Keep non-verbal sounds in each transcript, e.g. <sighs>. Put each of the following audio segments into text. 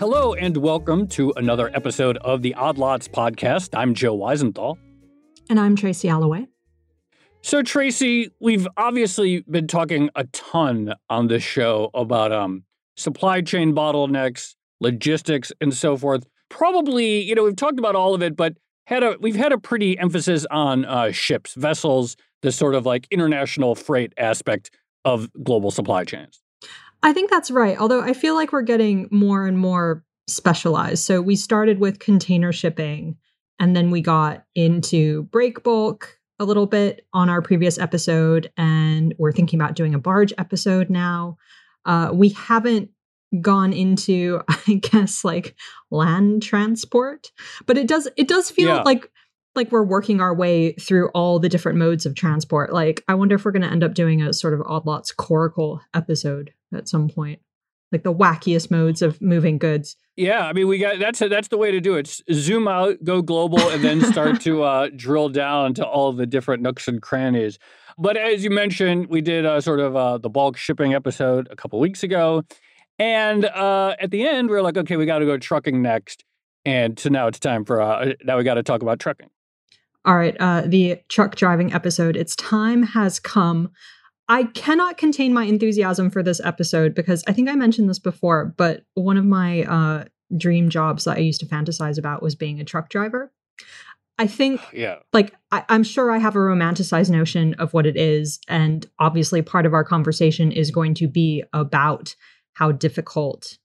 Hello, and welcome to another episode of the Odd Lots podcast. I'm Joe Weisenthal. And I'm Tracy Alloway. So, Tracy, we've obviously been talking a ton on this show about um, supply chain bottlenecks, logistics, and so forth. Probably, you know, we've talked about all of it, but had a we've had a pretty emphasis on uh, ships, vessels, the sort of like international freight aspect of global supply chains. I think that's right. Although I feel like we're getting more and more specialized. So we started with container shipping and then we got into break bulk a little bit on our previous episode. And we're thinking about doing a barge episode now. Uh, we haven't gone into, <laughs> I guess, like land transport, but it does it does feel yeah. like like we're working our way through all the different modes of transport. Like, I wonder if we're going to end up doing a sort of odd lots coracle episode at some point, like the wackiest modes of moving goods. Yeah, I mean, we got that's a, that's the way to do it. Zoom out, go global, and then start to <laughs> uh, drill down to all the different nooks and crannies. But as you mentioned, we did a sort of uh, the bulk shipping episode a couple weeks ago, and uh, at the end, we are like, okay, we got to go trucking next. And so now it's time for uh, now we got to talk about trucking. All right, uh, the truck driving episode. Its time has come. I cannot contain my enthusiasm for this episode because I think I mentioned this before, but one of my uh, dream jobs that I used to fantasize about was being a truck driver. I think, <sighs> yeah, like I, I'm sure I have a romanticized notion of what it is, and obviously, part of our conversation is going to be about how difficult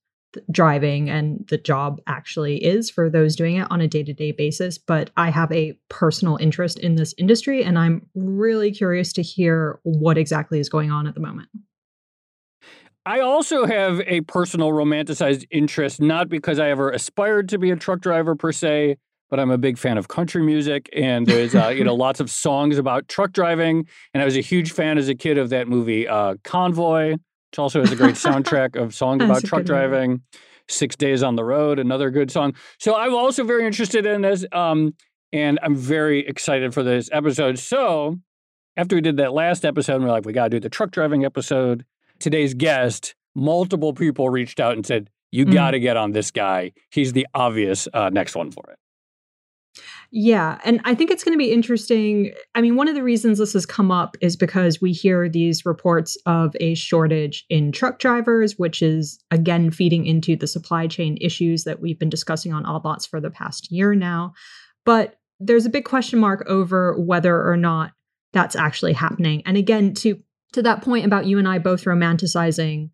driving and the job actually is for those doing it on a day-to-day basis but i have a personal interest in this industry and i'm really curious to hear what exactly is going on at the moment I also have a personal romanticized interest, not because I ever aspired to be a truck driver per se, but I'm a big fan of country music, and there's uh, you know <laughs> lots of songs about truck driving. And I was a huge fan as a kid of that movie uh, Convoy, also has a great soundtrack of songs <laughs> about truck driving. Six Days on the Road, another good song. So I'm also very interested in this, um, and I'm very excited for this episode. So after we did that last episode, we we're like, we got to do the truck driving episode. Today's guest, multiple people reached out and said, you mm. got to get on this guy. He's the obvious uh, next one for it. Yeah. And I think it's going to be interesting. I mean, one of the reasons this has come up is because we hear these reports of a shortage in truck drivers, which is again feeding into the supply chain issues that we've been discussing on Odd Lots for the past year now. But there's a big question mark over whether or not that's actually happening. And again, to to that point about you and I both romanticizing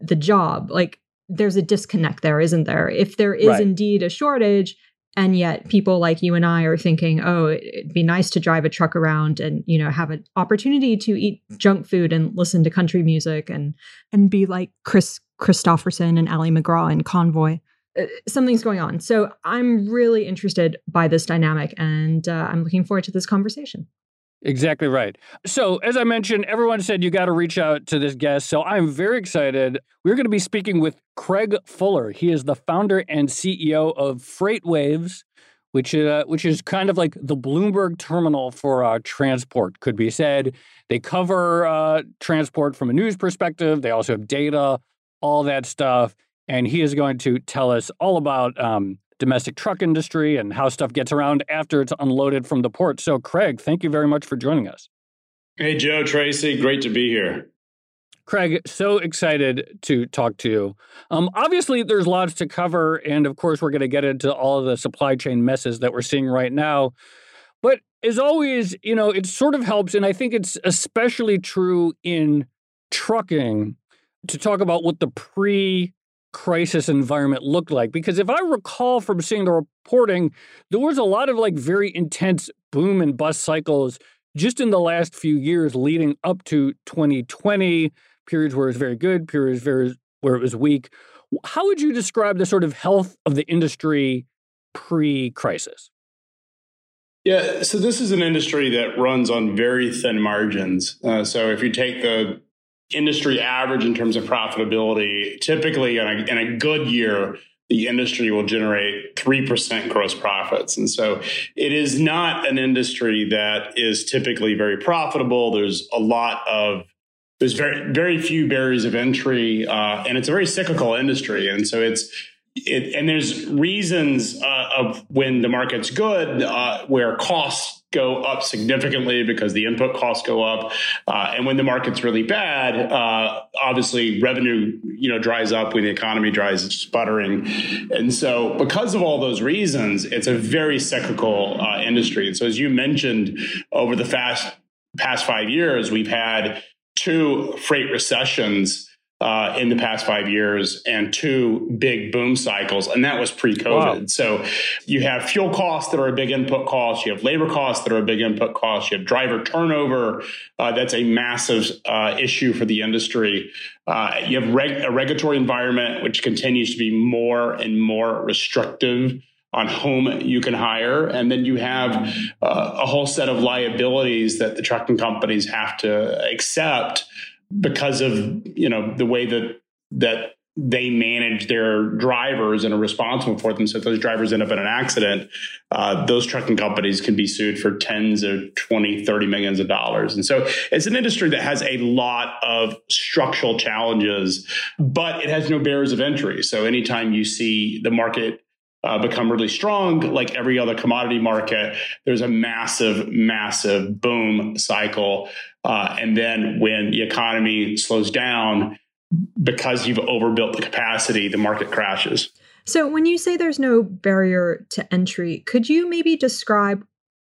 the job, like there's a disconnect there, isn't there? If there is right. indeed a shortage, and yet people like you and i are thinking oh it'd be nice to drive a truck around and you know have an opportunity to eat junk food and listen to country music and and be like chris kristofferson and ali macgraw in convoy. Uh, something's going on. So i'm really interested by this dynamic and uh, i'm looking forward to this conversation Exactly right. So, as I mentioned, everyone said you got to reach out to this guest. So, I'm very excited. We're going to be speaking with Craig Fuller. He is the founder and CEO of FreightWaves, which uh, which is kind of like the Bloomberg terminal for uh, transport, could be said. They cover uh, transport from a news perspective. They also have data, all that stuff. And he is going to tell us all about um, domestic truck industry and how stuff gets around after it's unloaded from the port. So, Craig, thank you very much for joining us. Hey, Joe, Tracy, great to be here. Craig, so excited to talk to you. Um, obviously, there's lots to cover. And of course, we're going to get into all of the supply chain messes that we're seeing right now. But as always, you know, it sort of helps. And I think it's especially true in trucking to talk about what the pre crisis environment looked like. Because if I recall from seeing the reporting, there was a lot of like very intense boom and bust cycles just in the last few years leading up to 2020, periods where it was very good, periods where it was weak. How would you describe the sort of health of the industry pre crisis? Yeah, so this is an industry that runs on very thin margins. Uh, so if you take the industry average in terms of profitability. Typically, in a, in a good year, the industry will generate 3% gross profits. And so it is not an industry that is typically very profitable. There's a lot of there's very very few barriers of entry, uh, and it's a very cyclical industry. And so it's it, and there's reasons uh, of when the market's good uh, where costs go up significantly because the input costs go up, uh, and when the market's really bad, uh, obviously revenue you know dries up when the economy dries, it's sputtering, and so because of all those reasons, it's a very cyclical uh, industry. And so as you mentioned, over the fast past five years, we've had two freight recessions uh, in the past five years and two big boom cycles, and that was pre COVID. Wow. So you have fuel costs that are a big input cost, you have labor costs that are a big input cost, you have driver turnover uh, that's a massive uh, issue for the industry. Uh, you have reg- a regulatory environment which continues to be more and more restrictive on whom you can hire. And then you have uh, a whole set of liabilities that the trucking companies have to accept because of you know the way that that they manage their drivers and are responsible for them. So if those drivers end up in an accident, uh, those trucking companies can be sued for tens of 20, 30 millions of dollars. And so it's an industry that has a lot of structural challenges, but it has no barriers of entry. So anytime you see the market uh, become really strong, like every other commodity market, there's a massive, massive boom cycle. Uh, and then when the economy slows down, because you've overbuilt the capacity, the market crashes. So, when you say there's no barrier to entry, could you maybe describe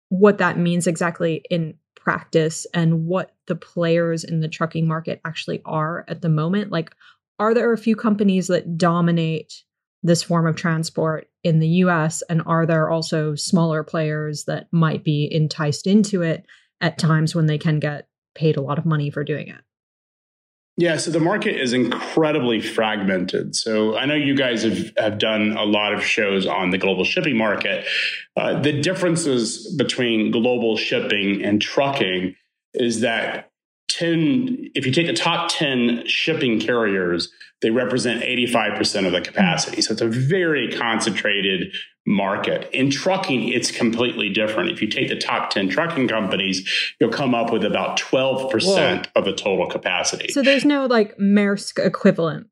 what that means exactly in practice and what the players in the trucking market actually are at the moment? Like, are there a few companies that dominate this form of transport in the US? And are there also smaller players that might be enticed into it at times when they can get paid a lot of money for doing it? Yeah, so the market is incredibly fragmented. So I know you guys have, have done a lot of shows on the global shipping market. Uh, the differences between global shipping and trucking is that 10 if you take the top 10 shipping carriers they represent 85% of the capacity. So it's a very concentrated market. In trucking it's completely different. If you take the top 10 trucking companies you'll come up with about 12% Whoa. of the total capacity. So there's no like maersk equivalent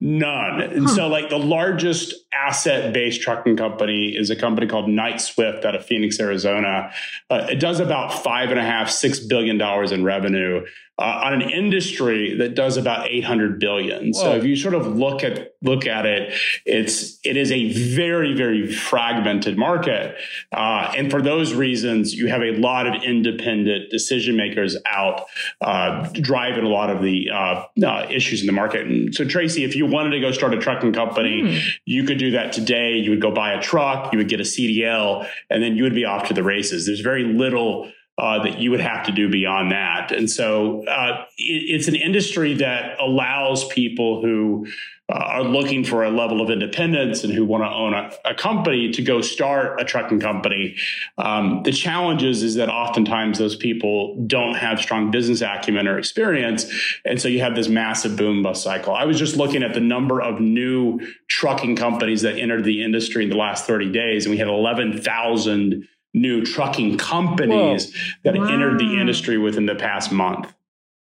None. And huh. so, like, the largest asset based trucking company is a company called Knight Swift out of Phoenix, Arizona. Uh, it does about five and a half, six billion dollars in revenue uh, on an industry that does about 800 billion. Whoa. So if you sort of look at look at it, it's it is a very very fragmented market, uh, and for those reasons, you have a lot of independent decision makers out uh, driving a lot of the uh, uh, issues in the market. And so Tracy, if you wanted to go start a trucking company, mm. you could do that today. You would go buy a truck, you would get a CDL, and then you would be off to the races. There's very little uh, that you would have to do beyond that. And so uh, it, it's an industry that allows people who uh, are looking for a level of independence and who want to own a, a, company to go start a trucking company. Um, the challenge is, is that oftentimes those people don't have strong business acumen or experience. And so you have this massive boom bust cycle. I was just looking at the number of new trucking companies that entered the industry in the last 30 days, and we had 11,000 new trucking companies Whoa. that wow. entered the industry within the past month.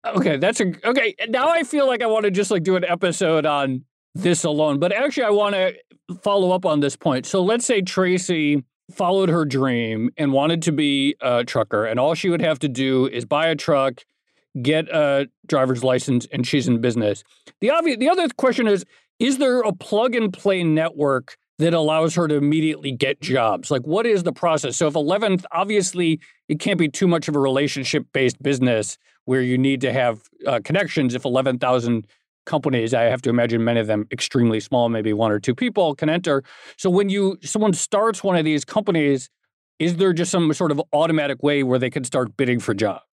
Okay, that's a okay. Now I feel like I want to just like do an episode on this alone, but actually I want to follow up on this point. So let's say Tracy followed her dream and wanted to be a trucker, and all she would have to do is buy a truck, get a driver's license, and she's in business. The obvious, the other question is: Is there a plug and play network that allows her to immediately get jobs? Like, what is the process? So, if 11th, obviously, it can't be too much of a relationship based business where you need to have uh, connections. If 11,000 companies, I have to imagine many of them extremely small, maybe one or two people can enter. So, when you someone starts one of these companies, is there just some sort of automatic way where they can start bidding for jobs?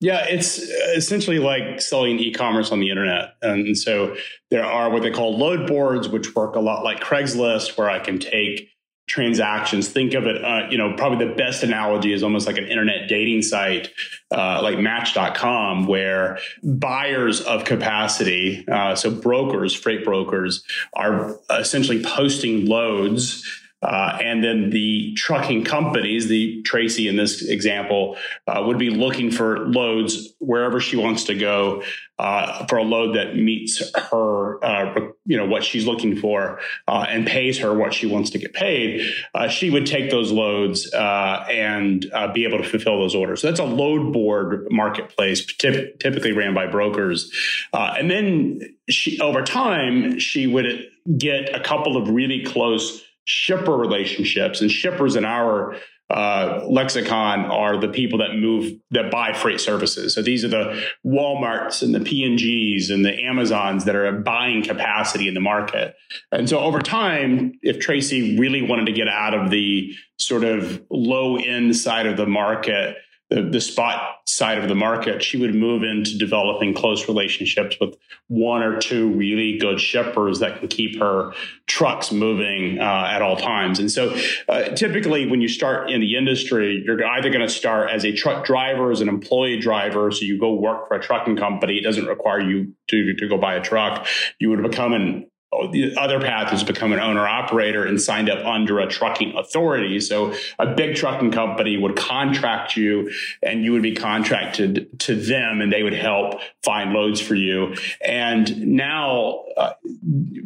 Yeah, it's essentially like selling e-commerce on the internet. And so there are what they call load boards, which work a lot like Craigslist, where I can take transactions. Think of it, uh, you know, probably the best analogy is almost like an internet dating site, uh, like Match.com, where buyers of capacity, uh, so brokers, freight brokers, are essentially posting loads Uh, and then the trucking companies, the Tracy in this example, uh, would be looking for loads wherever she wants to go uh, for a load that meets her, uh, you know, what she's looking for uh, and pays her what she wants to get paid. Uh, she would take those loads and be able to fulfill those orders. So that's a load board marketplace, typically ran by brokers. and then she, over time, she would get a couple of really close shipper relationships and shippers in our uh, lexicon are the people that move that buy freight services. So these are the WalMarts and the P&Gs and the Amazons that are buying capacity in the market. And so over time, if Tracy really wanted to get out of the sort of low end side of the market, the, the spot side of the market, she would move into developing close relationships with one or two really good shippers that can keep her trucks moving uh, at all times. And so, uh, typically, when you start in the industry, you're either going to start as a truck driver, as an employee driver. So you go work for a trucking company. It doesn't require you to, to go buy a truck. You would become an the other path is become an owner operator and signed up under a trucking authority. So a big trucking company would contract you and you would be contracted to them and they would help find loads for you. And now uh,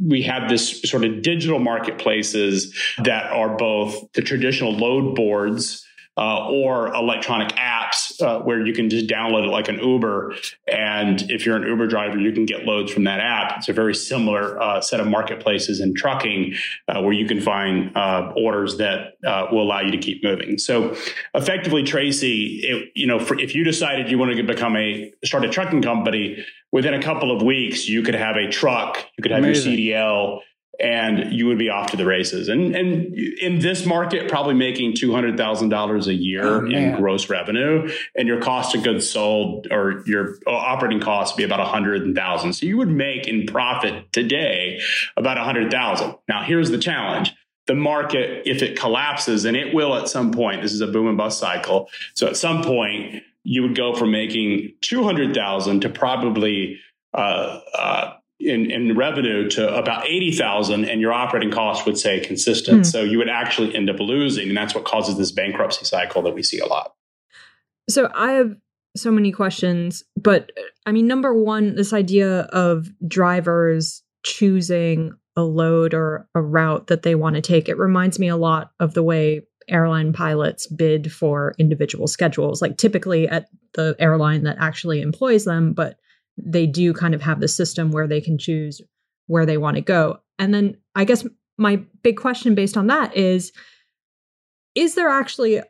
we have this sort of digital marketplaces that are both the traditional load boards uh, or electronic apps uh, where you can just download it like an Uber. And if you're an Uber driver, you can get loads from that app. It's a very similar uh, set of marketplaces in trucking uh, where you can find uh, orders that uh, will allow you to keep moving. So effectively, Tracy, it, you know, for, if you decided you wanted to become a start a trucking company, within a couple of weeks, you could have a truck, you could have Amazing. your CDL and you would be off to the races. And and in this market, probably making two hundred thousand dollars a year oh, in gross revenue, and your cost of goods sold or your operating costs would be about a hundred thousand. So you would make in profit today about a hundred thousand. Now here's the challenge. The market, if it collapses, and it will at some point, this is a boom and bust cycle. So at some point, you would go from making 200,000 to probably uh, uh, in, in revenue to about 80,000 and your operating costs would say consistent. Mm. So you would actually end up losing. And that's what causes this bankruptcy cycle that we see a lot. So I have so many questions, but I mean, number one, this idea of drivers choosing a load or a route that they want to take, it reminds me a lot of the way airline pilots bid for individual schedules, like typically at the airline that actually employs them, but they do kind of have the system where they can choose where they want to go. And then I guess my big question based on that is is there actually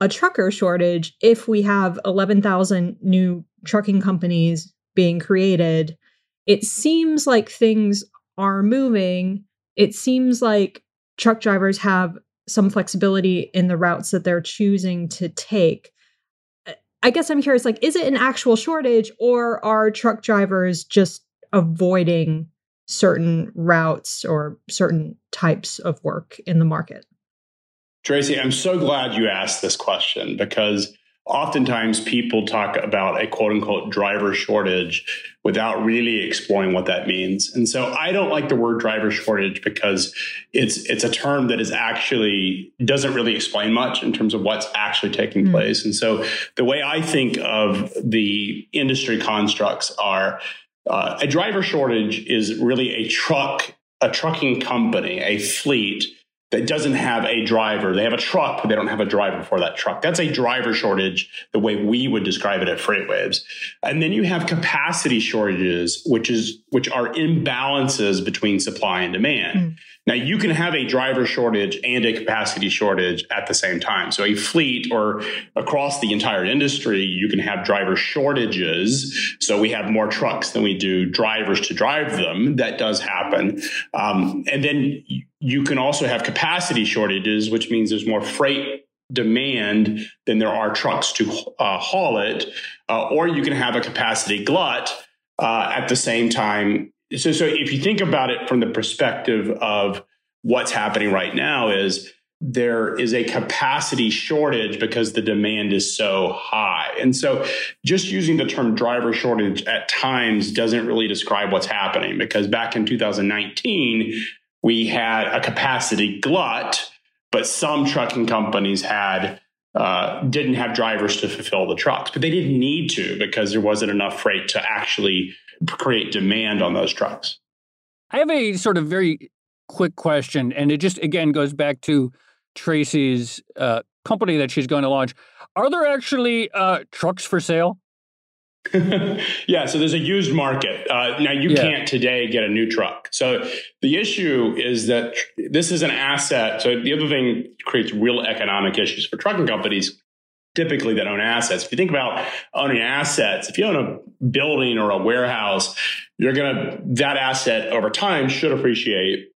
a trucker shortage if we have 11,000 new trucking companies being created? It seems like things are moving. It seems like truck drivers have some flexibility in the routes that they're choosing to take. I guess I'm curious like, is it an actual shortage or are truck drivers just avoiding certain routes or certain types of work in the market? Tracy, I'm so glad you asked this question because oftentimes people talk about a quote unquote driver shortage without really exploring what that means. And so I don't like the word driver shortage because it's it's a term that is actually doesn't really explain much in terms of what's actually taking mm-hmm. place. And so the way I think of the industry constructs are uh, a driver shortage is really a truck a trucking company, a fleet that doesn't have a driver. They have a truck, but they don't have a driver for that truck. That's a driver shortage, the way we would describe it at FreightWaves. And then you have capacity shortages, which is which are imbalances between supply and demand. Mm. Now you can have a driver shortage and a capacity shortage at the same time. So a fleet or across the entire industry, you can have driver shortages. So we have more trucks than we do drivers to drive them. That does happen. Um, and then you can also have capacity shortages, which means there's more freight demand than there are trucks to uh, haul it, uh, or you can have a capacity glut uh, at the same time. So, so if you think about it from the perspective of what's happening right now, is there is a capacity shortage because the demand is so high. And so just using the term driver shortage at times doesn't really describe what's happening because back in 2019, we had a capacity glut but some trucking companies had uh, didn't have drivers to fulfill the trucks, but they didn't need to because there wasn't enough freight to actually create demand on those trucks. I have a sort of very quick question, and it just again goes back to Tracy's uh, company that she's going to launch. Are there actually uh, trucks for sale? <laughs> yeah, so there's a used market. Uh, now, you yeah. can't today get a new truck. So the issue is that this is an asset. So the other thing creates real economic issues for trucking companies typically that own assets. If you think about owning assets, if you own a building or a warehouse, you're going to, that asset over time should appreciate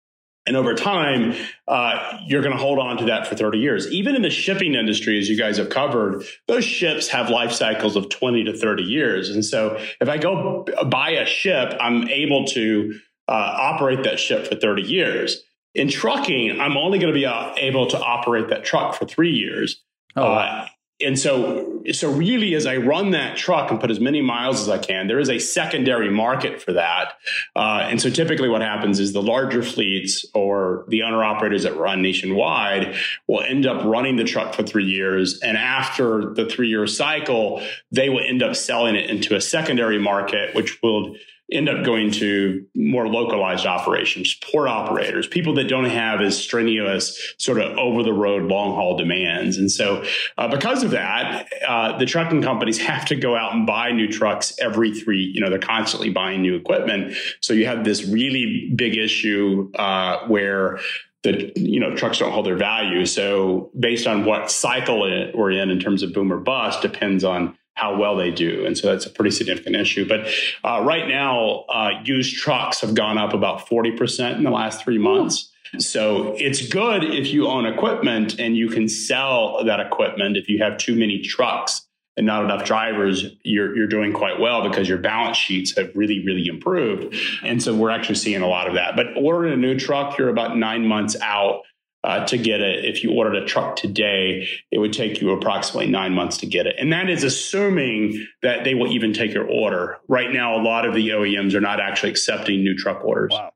and over time, uh, you're going to hold on to that for 30 years. Even in the shipping industry, as you guys have covered, those ships have life cycles of 20 to 30 years. And so if I go buy a ship, I'm able to uh, operate that ship for 30 years. In trucking, I'm only going to be uh, able to operate that truck for three years. Oh, wow. Uh, and so so really as i run that truck and put as many miles as i can there is a secondary market for that. Uh, and so typically what happens is the larger fleets or the owner operators that run nationwide will end up running the truck for three years. And after the three year cycle they will end up selling it into a secondary market which will end up going to more localized operations, port operators, people that don't have as strenuous sort of over the road long haul demands. And so, uh, because of that, uh, the trucking companies <laughs> have to go out and buy new trucks every three, you know, they're constantly buying new equipment. So you have this really big issue uh, where the you know trucks don't hold their value. So based on what cycle we're in in terms of boom or bust depends on how well they do. And so that's a pretty significant issue. But uh, right now, uh, used trucks have gone up about 40% in the last three months. So it's good if you own equipment and you can sell that equipment. If you have too many trucks and not enough drivers, you're, you're doing quite well because your balance sheets have really, really improved. And so we're actually seeing a lot of that. But ordering a new truck, you're about nine months out uh, to get it. If you ordered a truck today, it would take you approximately nine months to get it. And that is assuming that they will even take your order. Right now, a lot of the OEMs are not actually accepting new truck orders. Wow.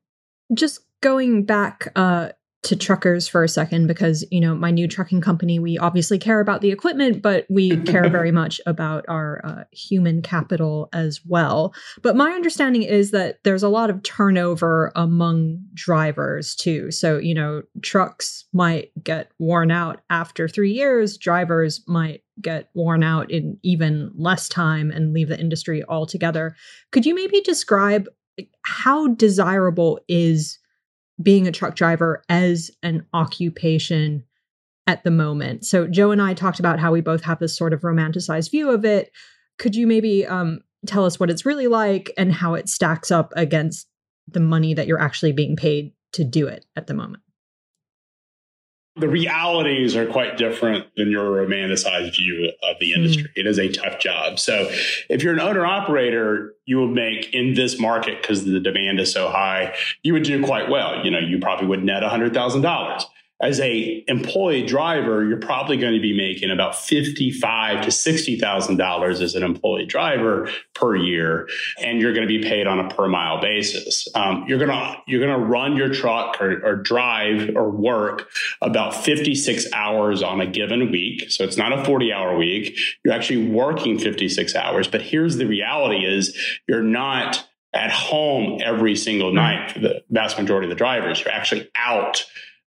Just going back uh, to truckers for a second because you know my new trucking company we obviously care about the equipment but we care very <laughs> much about our uh, human capital as well. But my understanding is that there's a lot of turnover among drivers too. So you know trucks might get worn out after 3 years drivers might get worn out in even less time and leave the industry altogether. Could you maybe describe how desirable is being a truck driver as an occupation at the moment. So Joe and I talked about how we both have this sort of romanticized view of it. Could you maybe um, tell us what it's really like and how it stacks up against the money that you're actually being paid to do it at the moment? The realities are quite different than your romanticized view of the industry. Mm. It is a tough job. So if you're an owner operator, you will make in this market because the demand is so high, you would do quite well. You know, you probably would net $100,000 as a employee driver, you're probably going to be making about fifty-five to sixty thousand dollars as an employee driver per year, and you're going to be paid on a per mile basis. Um, you're gonna you're gonna run your truck or, or drive or work about fifty-six hours on a given week. So it's not a forty-hour week. You're actually working fifty-six hours. But here's the reality: is you're not at home every single night for the vast majority of the drivers. You're actually out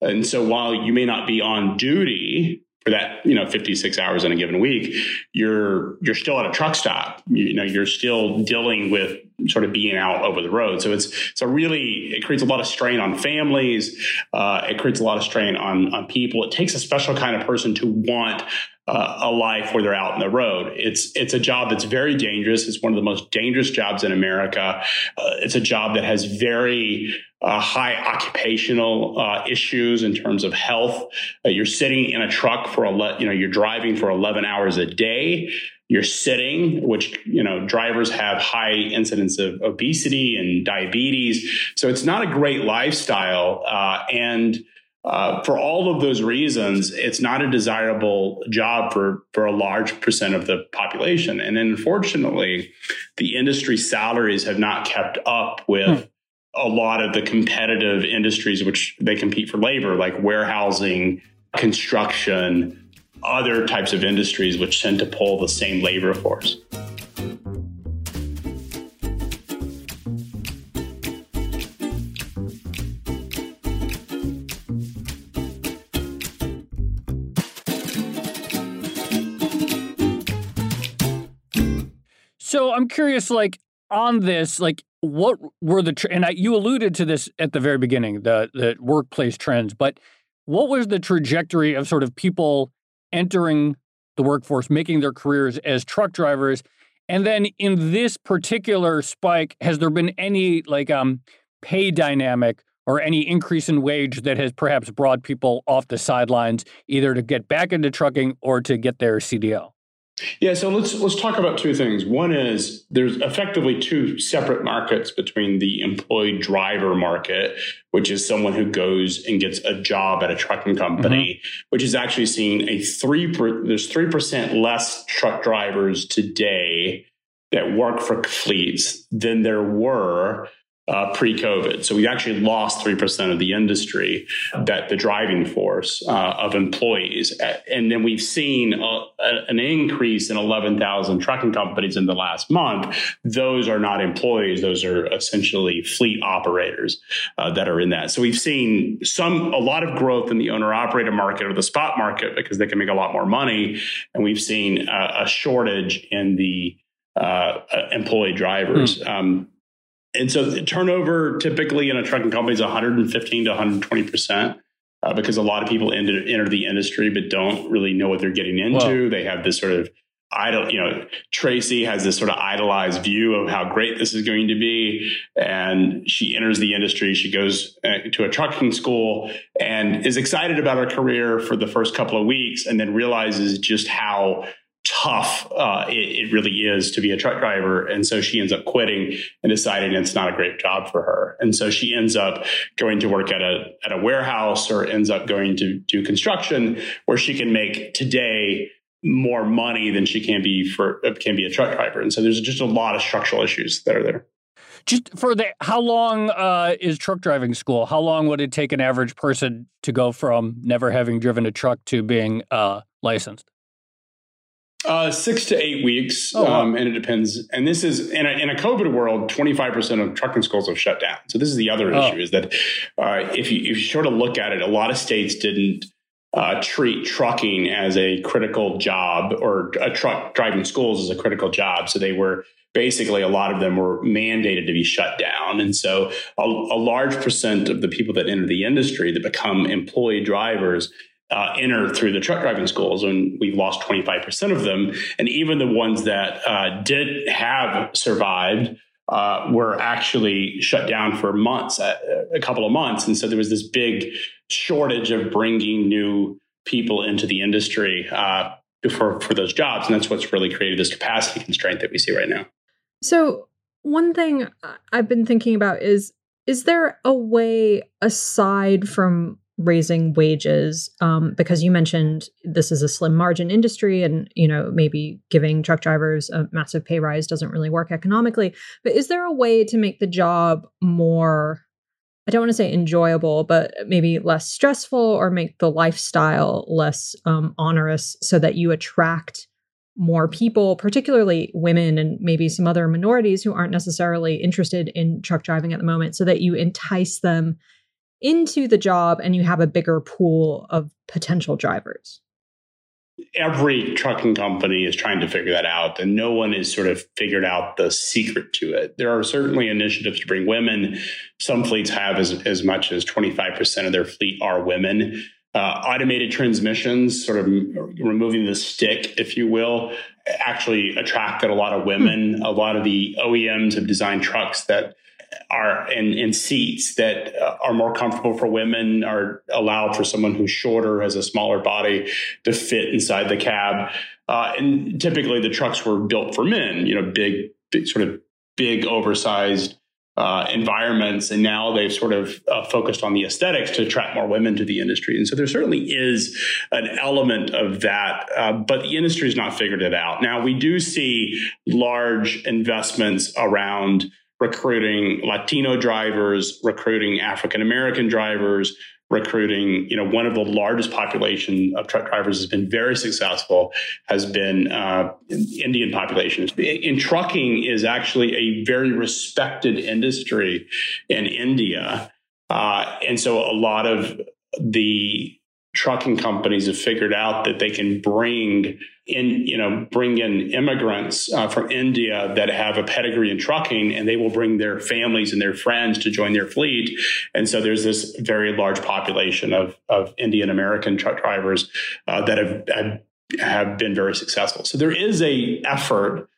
and so while you may not be on duty for that, you know, 56 hours in a given week, you're you're still at a truck stop. You know, you're still dealing with sort of being out over the road. So it's a really it creates a lot of strain on families. Uh, it creates a lot of strain on on people. It takes a special kind of person to want uh, a life where they're out in the road. It's it's a job that's very dangerous. It's one of the most dangerous jobs in America. Uh, it's a job that has very uh, high occupational uh, issues in terms of health. Uh, you're sitting in a truck for a, ele- you know you're driving for 11 hours a day. You're sitting, which you know drivers have high incidence of obesity and diabetes. So it's not a great lifestyle uh, and uh, for all of those reasons, it's not a desirable job for, for a large percent of the population. And unfortunately, the industry salaries have not kept up with hmm. a lot of the competitive industries which they compete for labor, like warehousing, construction, other types of industries which tend to pull the same labor force. So I'm curious, like on this, like what were the and I, you alluded to this at the very beginning, the the workplace trends, but what was the trajectory of sort of people entering the workforce, making their careers as truck drivers, and then in this particular spike, has there been any like um pay dynamic or any increase in wage that has perhaps brought people off the sidelines, either to get back into trucking or to get their CDL? Yeah, so let's let's talk about two things. One is there's effectively two separate markets between the employed driver market, which is someone who goes and gets a job at a trucking company, mm-hmm. which is actually seeing a three per, there's three percent less truck drivers today that work for fleets than there were uh, pre-COVID. So we actually lost 3% of the industry, that the driving force uh, of employees. And then we've seen a, a, an increase in 11,000 trucking companies in the last month. Those are not employees. Those are essentially fleet operators uh, that are in that. So we've seen some, a lot of growth in the owner operator market or the spot market because they can make a lot more money. And we've seen a, a shortage in the uh, employee drivers. Mm. Um, and so turnover typically in a trucking company is 115 to 120 percent. Uh, because a lot of people enter, enter, the industry but don't really know what they're getting into. They have this sort of idol, you know, Tracy has this sort of idolized view of how great this is going to be. And she enters the industry. She goes uh, to a trucking school and is excited about her career for the first couple of weeks and then realizes just how tough uh, it, it, really is to be a truck driver. And so she ends up quitting and deciding it's not a great job for her. And so she ends up going to work at a, at a warehouse or ends up going to do construction where she can make today more money than she can be for can be a truck driver. And so there's just a lot of structural issues that are there. Just for the how long uh, is truck driving school? How long would it take an average person to go from never having driven a truck to being uh, licensed? Uh, six to eight weeks, oh, wow. um, and it depends. And this is in a, in a COVID world, twenty five percent of trucking schools have shut down. So this is the other oh. issue: is that uh, if you if you sort of look at it, a lot of states didn't uh, treat trucking as a critical job, or a truck driving schools as a critical job. So they were basically a lot of them were mandated to be shut down, and so a, a large percent of the people that enter the industry that become employee drivers uh, enter through the truck driving schools, and we've lost 25% of them. And even the ones that uh, did have survived uh, were actually shut down for months, uh, a couple of months. And so there was this big shortage of bringing new people into the industry uh, for, for those jobs. And that's what's really created this capacity constraint that we see right now. So, one thing I've been thinking about is is there a way aside from raising wages um, because you mentioned this is a slim margin industry and you know maybe giving truck drivers a massive pay rise doesn't really work economically. But is there a way to make the job more i don't want to say enjoyable but maybe less stressful or make the lifestyle less um, onerous so that you attract more people particularly women and maybe some other minorities who aren't necessarily interested in truck driving at the moment so that you entice them into the job and you have a bigger pool of potential drivers? Every trucking company is trying to figure that out, and no one has sort of figured out the secret to it. There are certainly initiatives to bring women. Some fleets have as, as much as 25% of their fleet are women. Uh, automated transmissions, sort of removing the stick, if you will, actually attracted a lot of women. Hmm. A lot of the OEMs have designed trucks that are in, in seats that uh, are more comfortable for women are allowed for someone who's shorter has a smaller body to fit inside the cab. Uh, and typically the trucks were built for men you know big, big sort of big oversized uh, environments. And now they've sort of uh, focused on the aesthetics to attract more women to the industry. And so there certainly is an element of that uh, but the industry has not figured it out. Now we do see large investments around recruiting Latino drivers, recruiting African American drivers, recruiting. You know, one of the largest population of truck drivers has been very successful. Has been uh, Indian population. In trucking is actually a very respected industry in India, uh, and so a lot of the trucking companies have figured out that they can bring in, you know, bring in immigrants uh, from India that have a pedigree in trucking, and they will bring their families and their friends to join their fleet. And so there's this very large population of of Indian American truck drivers uh, that have, have have been very successful. So there is a effort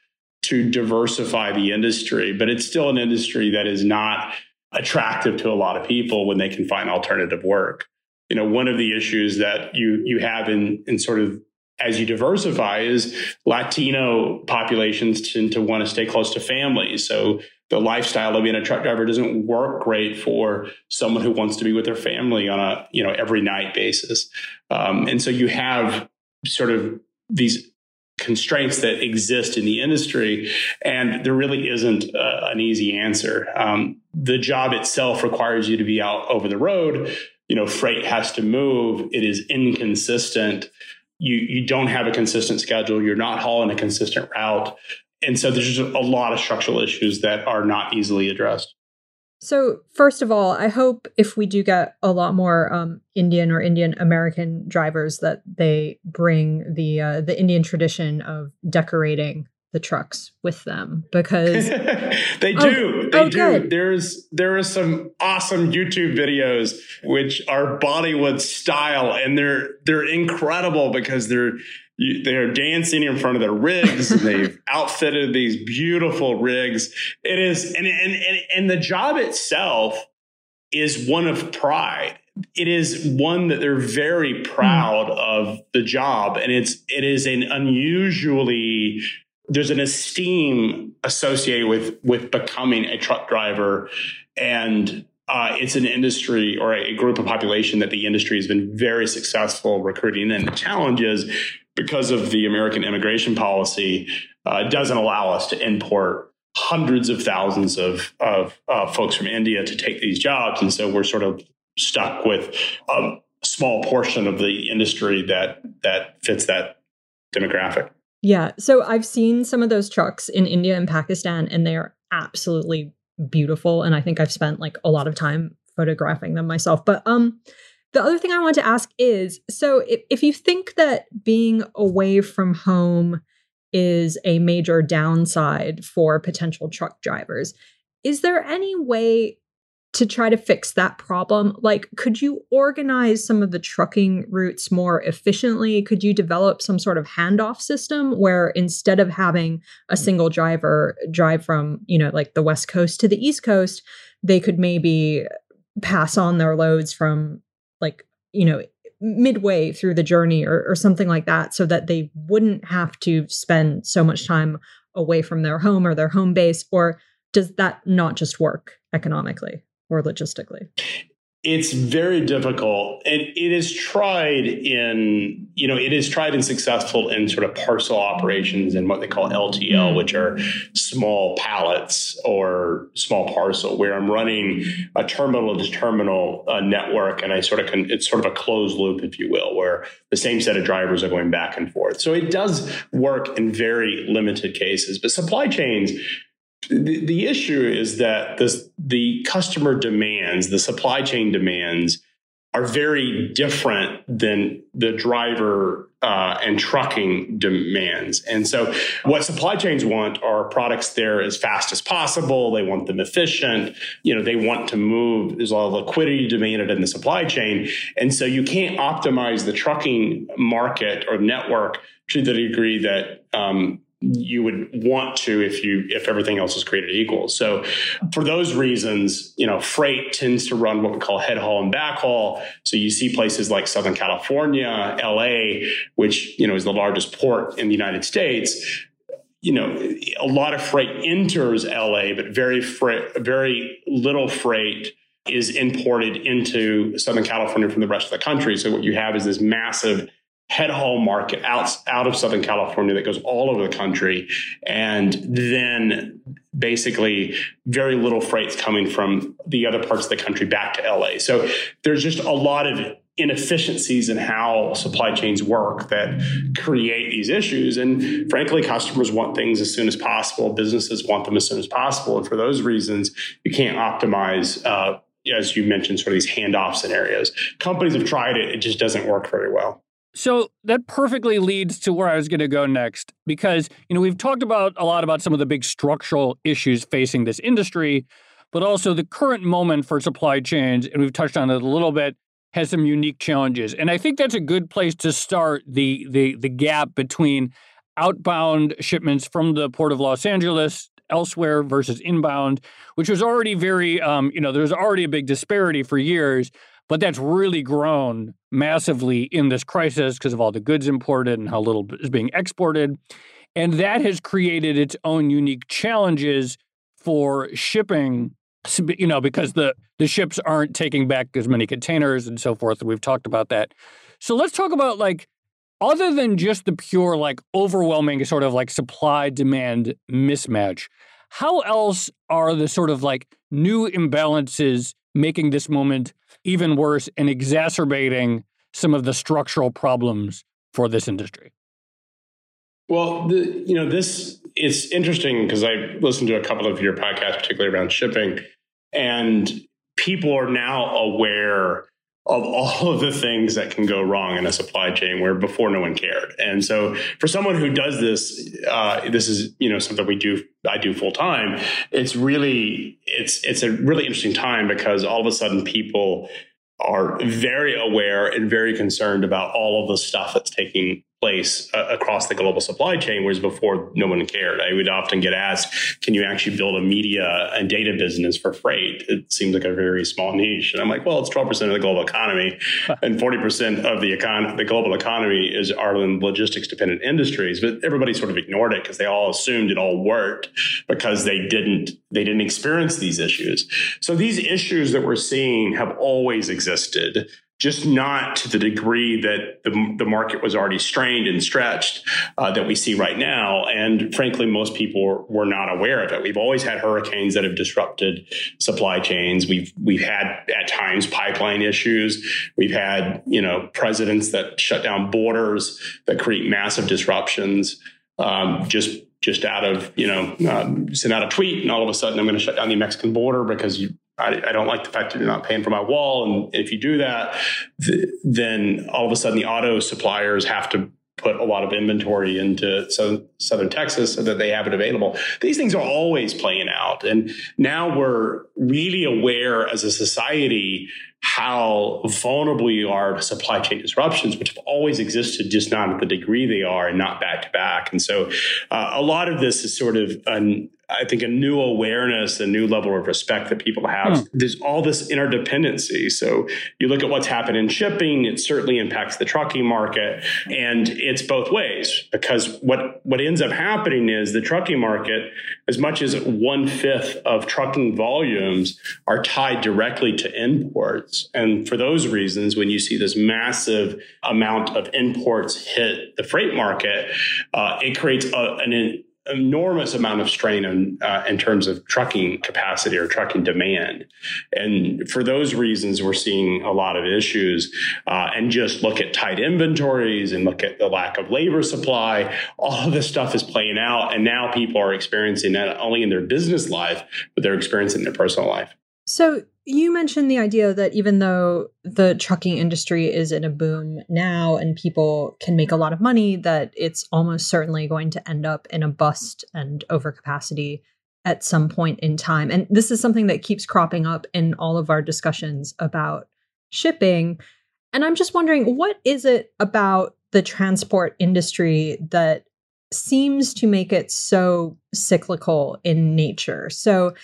to diversify the industry, but it's still an industry that is not attractive to a lot of people when they can find alternative work you know, one of the issues that you you have in in sort of as you diversify is Latino populations tend to want to stay close to families. So the lifestyle of being a truck driver doesn't work great for someone who wants to be with their family on a you know every night basis. Um, and so you have sort of these constraints that exist in the industry, and there really isn't uh, an easy answer. Um, the job itself requires you to be out over the road you know freight has to move it is inconsistent you you don't have a consistent schedule. You're not hauling a consistent route. And so there's just a lot of structural issues that are not easily addressed. So first of all i hope if we do get a lot more um, indian or indian american drivers that they bring the uh, the indian tradition of decorating the trucks with them because <laughs> they oh, do. Oh, they oh, do. Good. There's there are some awesome YouTube videos which are Bollywood style and they're they're incredible because they're they're dancing in front of their rigs and they've <laughs> outfitted these beautiful rigs. It is and and and, and the job itself is one of pride it is one that they're very proud mm. of the job and it's it is an unusually there's an esteem associated with with becoming a truck driver. And uh, it's an industry or a group of population that the industry has been very successful recruiting. And the challenge is because of the american immigration policy uh, doesn't allow us to import hundreds of thousands of, of uh, folks from india to take these jobs. And so we're sort of stuck with a small portion of the industry that that fits that demographic yeah. So I've seen some of those trucks in India and Pakistan, and they are absolutely beautiful. And I think I've spent like a lot of time photographing them myself. But um, the other thing I want to ask is so if, if you think that being away from home is a major downside for potential truck drivers, is there any way to try to fix that problem? Like, could you organize some of the trucking routes more efficiently? Could you develop some sort of handoff system where instead of having a mm. single driver drive from, you know, like the West Coast to the East Coast, they could maybe pass on their loads from like, you know, midway through the journey or, or something like that so that they wouldn't have to spend so much time away from their home or their home base? Or does that not just work economically? Or logistically? It's very difficult. And it is tried in, you know, it is tried and successful in sort of parcel operations and what they call LTL, mm. which are small pallets or small parcel, where I'm running a terminal to terminal uh, network. And I sort of, can, it's sort of a closed loop, if you will, where the same set of drivers are going back and forth. So it does work in very limited cases. But supply chains, the, the issue is that this, the customer demands, the supply chain demands, are very different than the driver uh, and trucking demands. And so, what supply chains want are products there as fast as possible. They want them efficient. You know, they want to move. There's a lot of liquidity demanded in the supply chain, and so you can't optimize the trucking market or network to the degree that um, you would want to if you if everything else is created equal. So for those reasons, you know, freight tends to run what we call head haul and back haul. So you see places like Southern California, LA, which, you know, is the largest port in the United States. You know, a lot of freight enters LA, but very freight, very little freight is imported into Southern California from the rest of the country. So what you have is this massive head haul market out, out of Southern California that goes all over the country. And then basically very little freight's coming from the other parts of the country back to LA. So there's just a lot of inefficiencies in how supply chains work that create these issues. And frankly, customers want things as soon as possible. Businesses want them as soon as possible. And for those reasons, you can't optimize, uh, as you mentioned, sort of these handoff scenarios. Companies have tried it, it just doesn't work very well. So that perfectly leads to where I was going to go next because you know we've talked about a lot about some of the big structural issues facing this industry, but also the current moment for supply chains and we've touched on it a little bit has some unique challenges. And I think that's a good place to start the the the gap between outbound shipments from the port of Los Angeles elsewhere versus inbound, which was already very um, you know, there's already a big disparity for years. But that's really grown massively in this crisis because of all the goods imported and how little is being exported. And that has created its own unique challenges for shipping you know because the the ships aren't taking back as many containers and so forth we've talked about that so let's talk about like other than just the pure like overwhelming sort of like supply demand mismatch how else are the sort of like new imbalances making this moment even worse and exacerbating some of the structural problems for this industry? Well, the, you know, this it's interesting because I listened to a couple of your podcasts, particularly around shipping, and people are now aware of all of the things that can go wrong in a supply chain where before no one cared. And so for someone who does this, uh, this is, you know, something we do, I do full time. It's really, it's, it's a really interesting time because all of a sudden people are very aware and very concerned about all of the stuff that's taking place uh, across the global supply chain, whereas before no one cared. I would often get asked, can you actually build a media and data business for freight? It seems like a very small niche. And I'm like, well, it's 12% of the global economy <laughs> and 40% of the econ- the global economy is are in logistics dependent industries. But everybody sort of ignored it because they all assumed it all worked because they didn't, they didn't experience these issues. So these issues that we're seeing have always existed just not to the degree that the, the market was already strained and stretched uh, that we see right now. And frankly, most people were, not aware of it. We've always had hurricanes that have disrupted supply chains. We've we've had at times pipeline issues. We've had you know presidents that shut down borders that create massive disruptions. Um, just just out of you know um, send out a tweet and all of a sudden I'm going to shut down the Mexican border because you I, I, don't like the fact that you're not paying for my wall. And if you do that, th- then all of a sudden the auto suppliers have to put a lot of inventory into southern, southern Texas so that they have it available. These things are always playing out. And now we're really aware as a society how vulnerable you are to supply chain disruptions, which have always existed, just not at the degree they are and not back to back. And so uh, a lot of this is sort of an, I think a new awareness, a new level of respect that people have. Hmm. There's all this interdependency. So you look at what's happened in shipping, it certainly impacts the trucking market. And it's both ways because what, what ends up happening is the trucking market, as much as one fifth of trucking volumes are tied directly to imports. And for those reasons, when you see this massive amount of imports hit the freight market, uh, it creates a, an enormous amount of strain in, uh, in terms of trucking capacity or trucking demand. And for those reasons, we're seeing a lot of issues. Uh, and just look at tight inventories and look at the lack of labor supply. All of this stuff is playing out. And now people are experiencing not only in their business life, but they're experiencing their personal life. So you mentioned the idea that even though the trucking industry is in a boom now and people can make a lot of money, that it's almost certainly going to end up in a bust and overcapacity at some point in time. And this is something that keeps cropping up in all of our discussions about shipping. And I'm just wondering, what is it about the transport industry that seems to make it so cyclical in nature? So,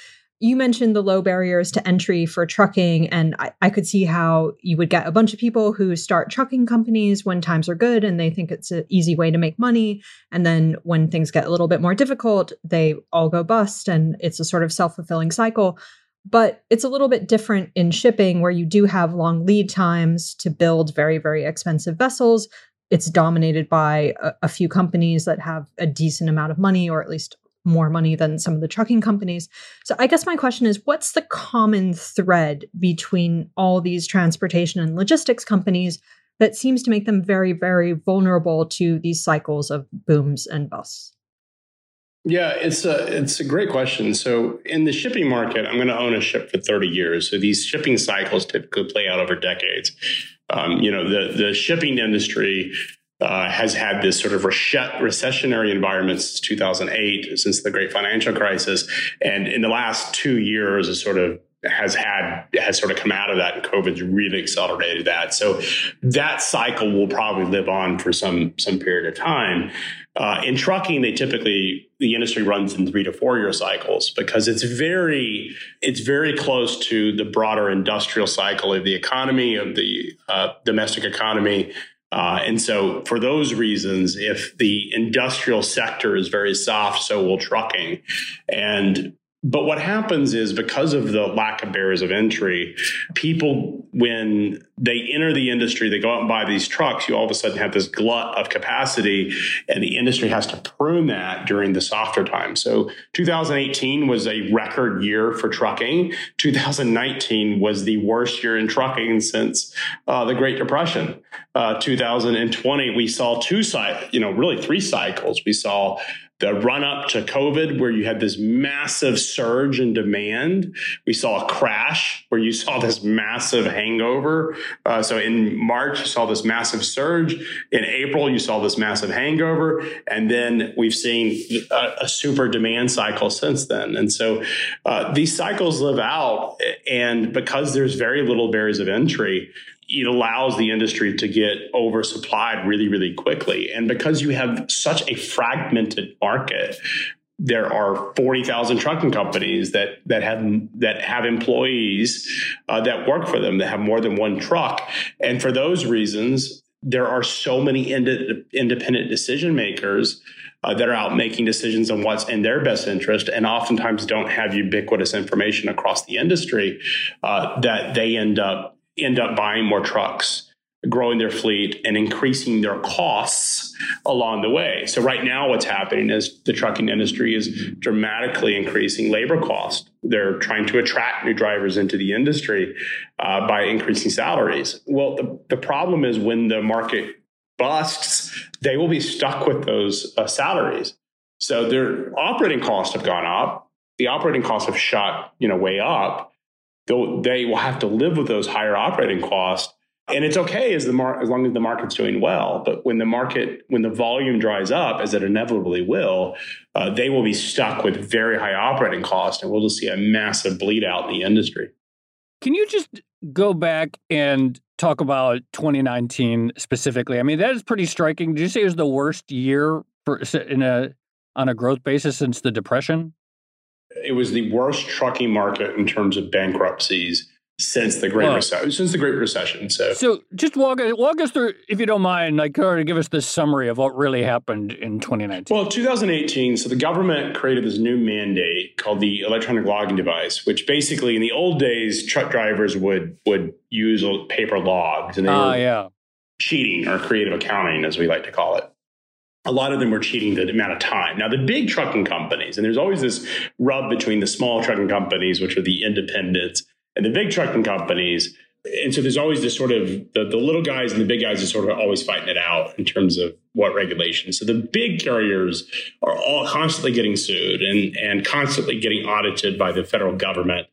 you mentioned the low barriers to entry for trucking, and I, I, could see how you would get a bunch of people who start trucking companies when times are good and they think it's an easy way to make money. And then when things get a little bit more difficult, they all go bust, and it's a sort of self fulfilling cycle. But it's a little bit different in shipping where you do have long lead times to build very, very expensive vessels. it's dominated by a, a few companies that have a decent amount of money, or at least more money than some of the trucking companies. So I guess my question is what's the common thread between all these transportation and logistics companies that seems to make them very, very vulnerable to these cycles of booms and busts? Yeah, it's a it's a great question. So in the shipping market, I'm going to own a ship for 30 years. So these shipping cycles typically play out over decades. Um, you know, the the shipping industry uh, has had this sort of recessionary environment since 2008, since the great financial crisis. And in the last two years, a sort of has had has sort of come out of that and COVID's really accelerated that. So that cycle will probably live on for some some period of time. Uh, in trucking, they typically the industry runs in three to four year cycles because it's very it's very close to the broader industrial cycle of the economy of the uh, domestic economy uh, and so, for those reasons, if the industrial sector is very soft, so will trucking. And but what happens is because of the lack of barriers of entry, people, when they enter the industry, they go out and buy these trucks, you all of a sudden have this glut of capacity, and the industry has to prune that during the softer time. So 2018 was a record year for trucking. 2019 was the worst year in trucking since uh, the Great Depression. Uh, 2020, we saw two you know, really three cycles. We saw the run up to COVID, where you had this massive surge in demand. We saw a crash where you <laughs> saw this massive hangover. Uh, so in March, you saw this massive surge. In April, you saw this massive hangover. And then we've seen a, a super demand cycle since then. And so uh, these cycles live out. And because there's very little barriers of entry, it allows the industry to get oversupplied really, really quickly. And because you have such a fragmented market, there are 40,000 trucking companies that that have that have employees uh, that work for them that have more than one truck and for those reasons there are so many ind- independent decision makers uh, that are out making decisions on what's in their best interest and oftentimes don't have ubiquitous information across the industry uh, that they end up end up buying more trucks, growing their fleet, and increasing their costs along the way. So, right now, what's happening is the trucking industry is dramatically increasing labor costs. They're trying to attract new drivers into the industry uh, by increasing salaries. Well, the, the problem is when the market busts, they will be stuck with those uh, salaries. So, their operating costs have gone up. The operating costs have shot, you know, way up they will have to live with those higher operating costs. And it's okay as the mar- as long as the market's doing well. But when the market, when the volume dries up, as it inevitably will, uh, they will be stuck with very high operating costs, and we'll just see a massive bleed out in the industry. Can you just go back and talk about 2019 specifically? I mean, that is pretty striking. Did you say it was the worst year for in a on a growth basis since the depression? It was the worst trucking market in terms of bankruptcies since the Great Recession. Since the Great Recession. So, so just walk walk us through, if you don't mind, like, or give us the summary of what really happened in 2019. Well, 2018. So the government created this new mandate called the electronic logging device, which basically, in the old days, truck drivers would would use paper logs, and they uh, were yeah. cheating or creative accounting, as we like to call it a lot of them were cheating the amount of time. Now, the big trucking companies, and there's always this rub between the small trucking companies, which are the independents, and the big trucking companies. And so there's always this sort of the, the little guys and the big guys are sort of always fighting it out in terms of what regulations. So the big carriers are all constantly getting sued and, and constantly getting audited by the federal government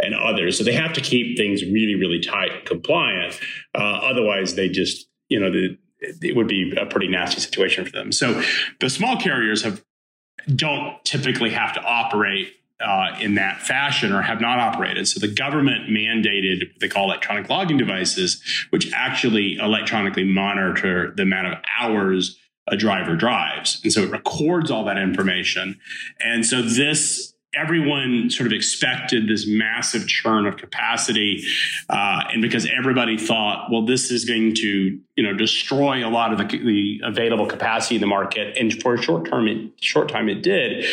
and others. So they have to keep things really, really tight and compliant. Uh, otherwise, they just, you know, the, it would be a pretty nasty situation for them. So the small carriers have don't typically have to operate uh, in that fashion or have not operated. So the government mandated they call electronic logging devices, which actually electronically monitor the amount of hours a driver drives. And so it records all that information. And so this everyone sort of expected this massive churn of capacity, uh, and because everybody thought, well, this is going to you know destroy a lot of the, the available capacity in the market, and for a short term, it, short time it did.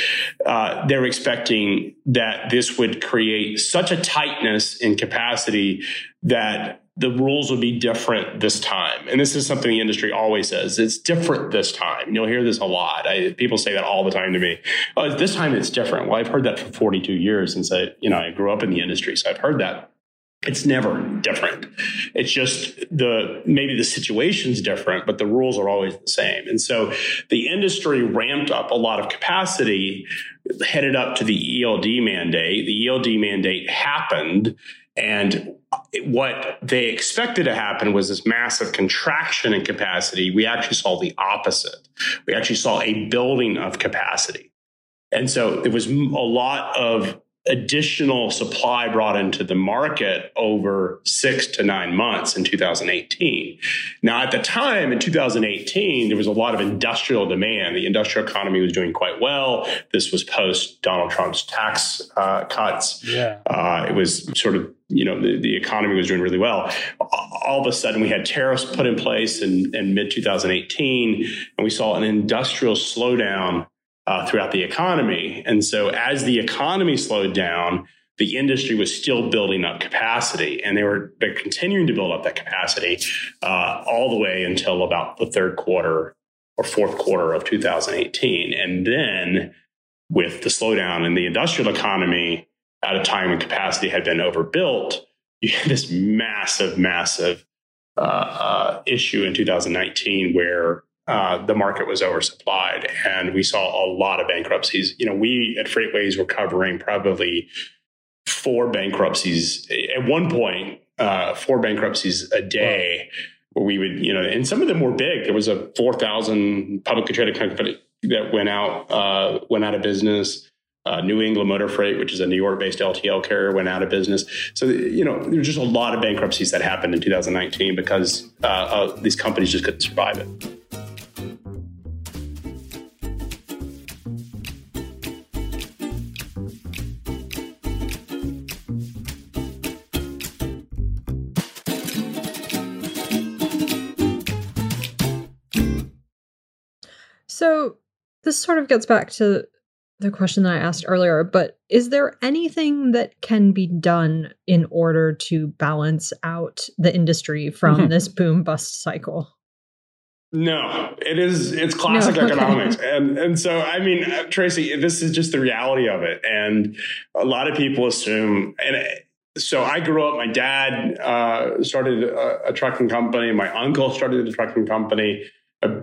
Uh, they're expecting that this would create such a tightness in capacity that the rules would be different this time. And this is something the industry always says. It's different this time. You'll hear this a lot. I, people say that all the time to me. Oh, this time it's different. Well, I've heard that for 42 years since I, you know, I grew up in the industry. So I've heard that. It's never different. It's just the maybe the situation's different, but the rules are always the same. And so the industry ramped up a lot of capacity headed up to the ELD mandate. The ELD mandate happened and what they expected to happen was this massive contraction in capacity. We actually saw the opposite. We actually saw a building of capacity. And so there was a lot of additional supply brought into the market over six to nine months in 2018. Now, at the time in 2018, there was a lot of industrial demand. The industrial economy was doing quite well. This was post Donald Trump's tax uh, cuts. Yeah. Uh, it was sort of you know the, the economy was doing really well all of a sudden we had tariffs put in place in, in mid 2018 and we saw an industrial slowdown uh, throughout the economy. And so as the economy slowed down, the industry was still building up capacity, and they were they're continuing to build up that capacity uh, all the way until about the third quarter or fourth quarter of 2018. And then, with the slowdown in the industrial economy at a time when capacity had been overbuilt, <laughs> you had this massive, massive uh, uh issue in 2019 where uh, the market was oversupplied and we saw a lot of bankruptcies. You know, we at FreightWaves were covering probably four bankruptcies at one point, uh, four bankruptcies a day. Wow. Where we would, you know, and some of them were big. There was a four thousand publicly traded company that went out, uh, went out of business. Uh, New England Motor Freight, which is a New York-based LTL carrier, went out of business. So you know, there's just a lot of bankruptcies that happened in 2019 because uh, uh, these companies just couldn't survive it. So this sort of gets back to the question that I asked earlier, but is there anything that can be done in order to balance out the industry from this boom bust cycle? No, it is. It's classic no, okay. economics, and and so I mean, uh, Tracy, this is just the reality of it. And a lot of people assume, and uh, so I grew up. My dad uh, started a, a, trucking company. My uncle started a trucking company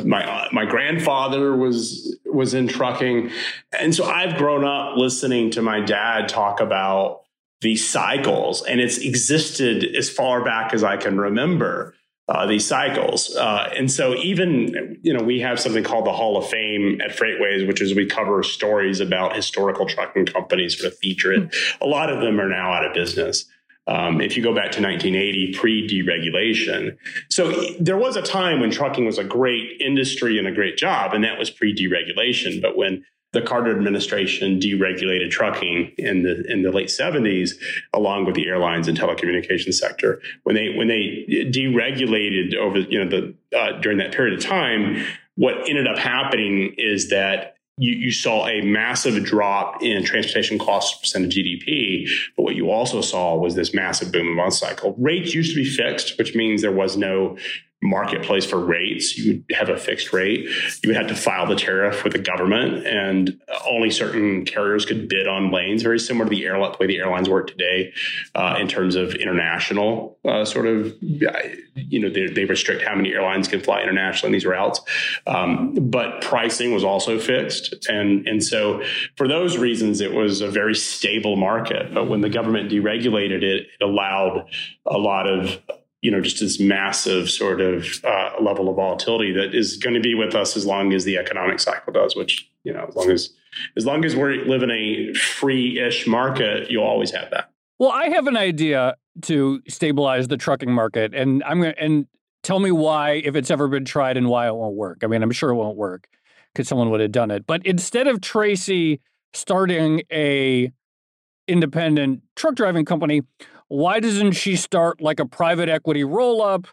my my grandfather was was in trucking. And so i've grown up listening to my dad talk about these cycles and it's existed as far back as i can remember uh, these cycles. Uh, and so even you know we have something called the hall of fame at FreightWaves which is we cover stories about historical trucking companies sort of feature it mm-hmm. a lot of them are now out of business um, if you go back to 1980, pre deregulation. So there was a time when trucking was a great industry and a great job, and that was pre deregulation. But when the Carter administration deregulated trucking in the in the late 70s, along with the airlines and telecommunications sector. When they when they deregulated over you know the uh, during that period of time, what ended up happening is that you, you, saw a massive drop in transportation costs percent of GDP. But what you also saw was this massive boom in month cycle. Rates used to be fixed, which means there was no marketplace for rates. You would have a fixed rate. You would have to file the tariff with the government, and only certain carriers could bid on lanes. Very similar to the airline, the way the airlines work today, uh, in terms of international uh, sort of. You know, they, they, restrict how many airlines can fly internationally in these routes, um, but pricing was also fixed, and and so for those reasons, it was a very stable market. But when the government deregulated it, it allowed a lot of you know, just this massive sort of uh, level of volatility that is going to be with us as long as the economic cycle does. Which you know, as long as as long as we live in a free-ish market, you'll always have that. Well, I have an idea to stabilize the trucking market, and I'm going to and tell me why, if it's ever been tried, and why it won't work. I mean, I'm sure it won't work because someone would have done it. But instead of Tracy starting a independent truck driving company, why doesn't she start like a private equity roll up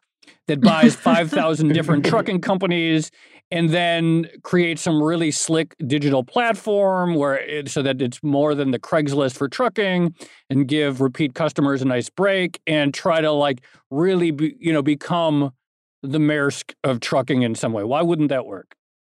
that buys 5,000 different <laughs> trucking companies and then create some really slick digital platform where it, so that it's more than the Craigslist for trucking and give repeat customers a nice break and try to like really be, you know become the Maersk of trucking in some way. Why wouldn't that work?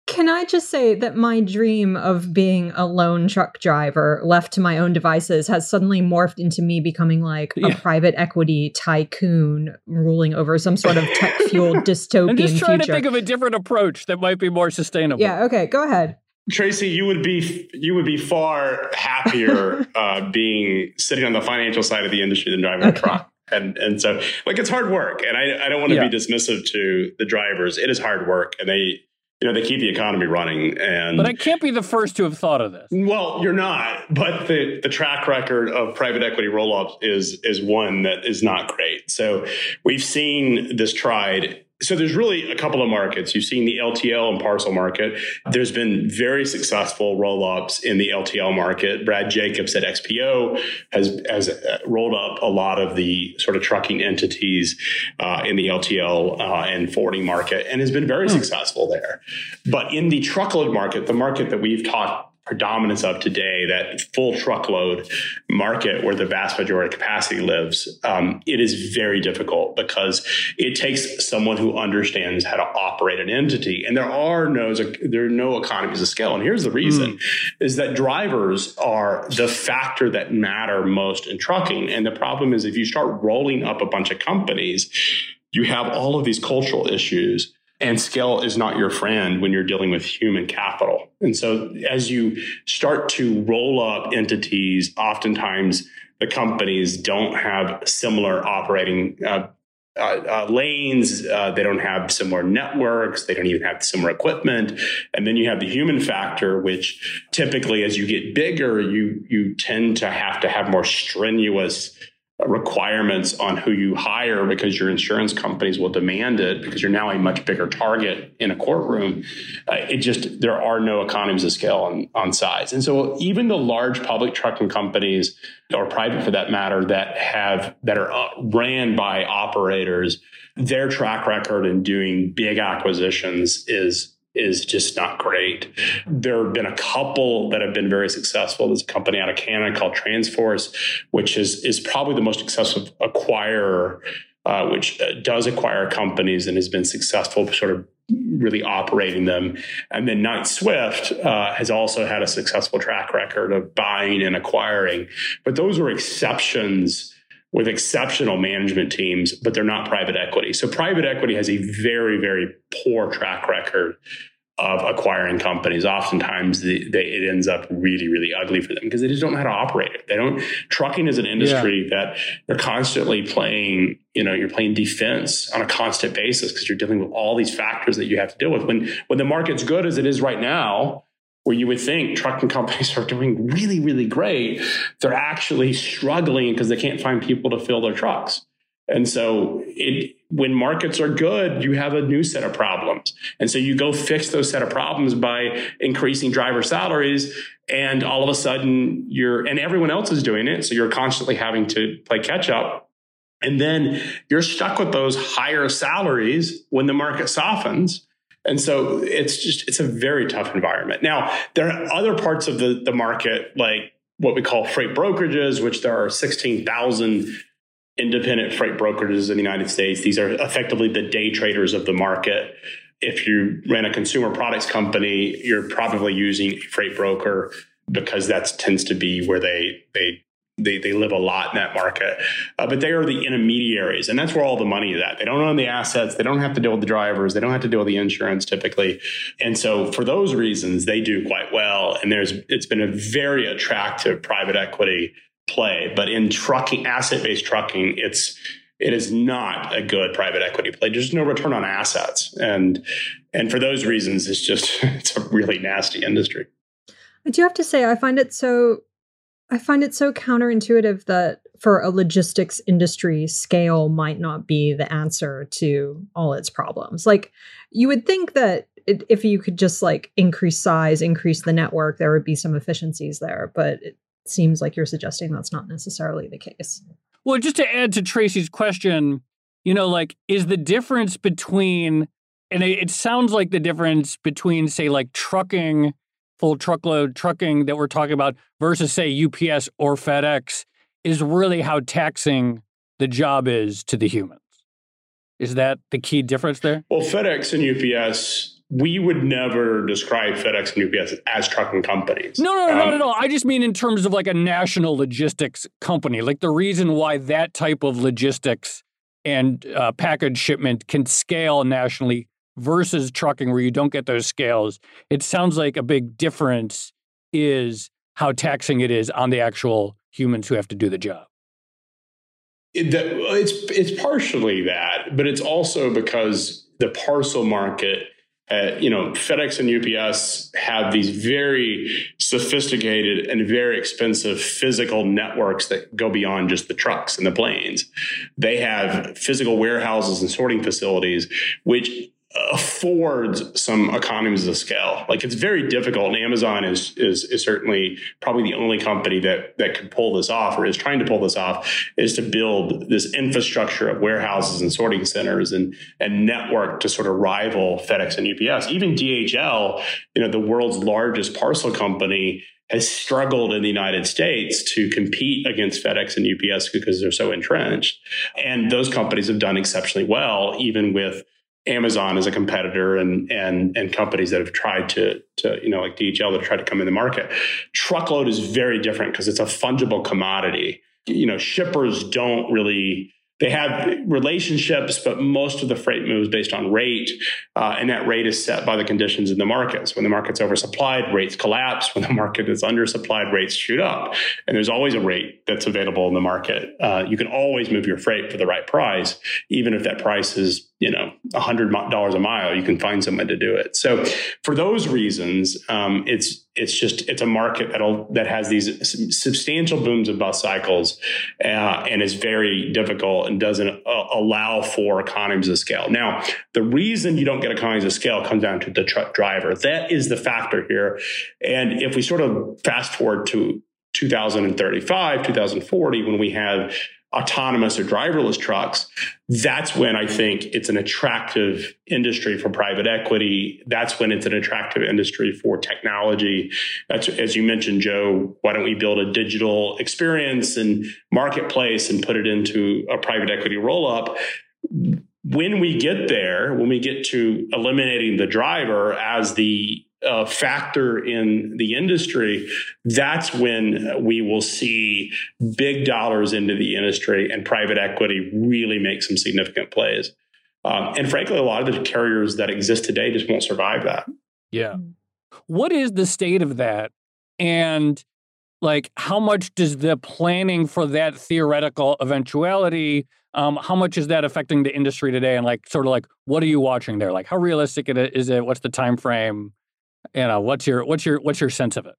Can I just say that my dream of being a lone truck driver left to my own devices has suddenly morphed into me becoming like a private equity tycoon ruling over some sort of tech fueled dystopian <laughs> I'm just trying future. to think of a different approach that might be more sustainable. Yeah, okay, go ahead. Tracy, you would be you would be far happier <laughs> uh, being sitting on the financial side of the industry than driving okay. a truck. And and so like it's hard work. And I, I don't want to yeah. be dismissive to the drivers. It is hard work and they you know they keep the economy running and but i can't be the first to have thought of this. Well you're not but the the track record of private equity roll-ups is is one that is not great. So we've seen this tried so there's really a couple of markets. You've seen the LTL and parcel market. There's been very successful roll-ups in the LTL market. Brad Jacobs at XPO has has uh, rolled up a lot of the sort of trucking entities uh, in the LTL uh, and forwarding market, and has been very hmm. successful there. But in the truckload market, the market that we've talked predominance of today, that full truckload market where the vast majority of capacity lives, um, it is very difficult because it takes someone who understands how to operate an entity. And there are no there are no economies of scale. And here's the reason: mm. is that drivers are the factor that matter most in trucking. And the problem is if you start rolling up a bunch of companies, you have all of these cultural issues and scale is not your friend when you're dealing with human capital. And so as you start to roll up entities, oftentimes the companies don't have similar operating uh, uh, uh, lanes. Uh, they don't have similar networks. They don't even have similar equipment. And then you have the human factor, which typically, as you get bigger, you you tend to have to have more strenuous requirements on who you hire because your insurance companies will demand it because you're now a much bigger target in a courtroom. Uh, it just, there are no economies of scale on, on size. And so even the large public trucking companies or private for that matter that have, that are uh, ran by operators, their track record in doing big acquisitions is is just not great. There have been a couple that have been very successful. There's a company out of Canada called Transforce, which is is probably the most successful acquirer, uh, which uh, does acquire companies and has been successful, sort of really operating them. And then Knight Swift uh, has also had a successful track record of buying and acquiring, but those were exceptions with exceptional management teams, but they're not private equity. So private equity has a very, very poor track record of acquiring companies. Oftentimes, the, they, it ends up really, really ugly for them because they just don't know how to operate it. They don't. Trucking is an industry yeah. that they're constantly playing. You know, you're playing defense on a constant basis because you're dealing with all these factors that you have to deal with. When when the market's good as it is right now, where you would think trucking companies <laughs> are doing really, really great, they're actually struggling because they can't find people to fill their trucks. And so it, when markets are good, you have a new set of problems. And so you go fix those set of problems by increasing driver salaries. And all of a sudden you're, and everyone else is doing it. So you're constantly having to play catch up. And then you're stuck with those higher salaries when the market softens. And so it's just, it's a very tough environment. Now, there are other parts of the, the market, like what we call freight brokerages, which there are 16,000 independent freight brokerages in the United States. These are effectively the day traders of the market. If you ran a consumer products company, you're probably using a freight broker because that tends to be where they they they, they live a lot in that market. Uh, but they are the intermediaries, and that's where all the money is at. They don't own the assets. They don't have to deal with the drivers. They don't have to deal with the insurance typically. And so for those reasons, they do quite well. And there's it's been a very attractive private equity play. But in trucking, asset based trucking, it's it is not a good private equity play. There's no return on assets, and and for those reasons, it's just <laughs> it's a really nasty industry. I do have to say, I find it so I find it so counterintuitive that for a logistics industry, scale might not be the answer to all its problems. Like you would think that it, if you could just like increase size, increase the network, there would be some efficiencies there. But it, seems like you're suggesting that's not necessarily the case. Well, just to add to Tracy's question, you know, like, is the difference between and it, it sounds like the difference between, say, like trucking, full truckload trucking that we're talking about versus, say, UPS or FedEx is really how taxing the job is to the humans. Is that the key difference there? Well, FedEx and UPS, we would never describe FedEx and UPS as trucking companies. No, no, no, um, not at all. I just mean in terms of like a national logistics company. Like the reason why that type of logistics and uh, package shipment can scale nationally versus trucking where you don't get those scales, it sounds like a big difference is how taxing it is on the actual humans who have to do the job. It, it's it's partially that, but it's also because the parcel market uh, you know, FedEx and UPS have these very sophisticated and very expensive physical networks that go beyond just the trucks and the planes. They have physical warehouses and sorting facilities, which affords some economies of scale. Like it's very difficult, and Amazon is is is certainly probably the only company that that could pull this off or is trying to pull this off is to build this infrastructure of warehouses and sorting centers and and network to sort of rival FedEx and UPS. Even DHL, you know, the world's largest parcel company has struggled in the United States to compete against FedEx and UPS because they're so entrenched. And those companies have done exceptionally well, even with Amazon as a competitor and and and companies that have tried to to you know like DHL that tried to come in the market. Truckload is very different because it's a fungible commodity. You know, shippers don't really they have relationships, but most of the freight moves based on rate, uh, and that rate is set by the conditions in the markets. When the market's oversupplied, rates collapse. When the <laughs> market is undersupplied, rates shoot up. And there's always a rate that's available in the market. Uh, you can always move your freight for the right price, even if that price is you know $100 a mile you can find someone to do it. So for those reasons um, it's it's just it's a market that that has these substantial booms and bust cycles uh, and is very difficult and doesn't uh, allow for economies of scale. Now the reason you don't get economies of scale comes down to the truck driver. That is the factor here. And if we sort of fast forward to 2035 2040 when we have autonomous or driverless trucks, that's when I think it's an attractive industry for private equity. That's when it's an attractive industry for technology. That's, as you mentioned, Joe, why don't we build a digital experience and marketplace and put it into a private equity roll up? When we get there, when we get to eliminating the driver as the uh, factor in the industry, that's when we will see big dollars into the industry and private equity really make some significant plays. Um, and frankly, a lot of the carriers that exist today just won't survive that. Yeah. What is the state of that? And like, how much does the planning for that theoretical eventuality? Um, how much is that affecting the industry today? And like, sort of like, what are you watching there? Like, how realistic is it? What's the time frame? Know what's your what's your what's your sense of it?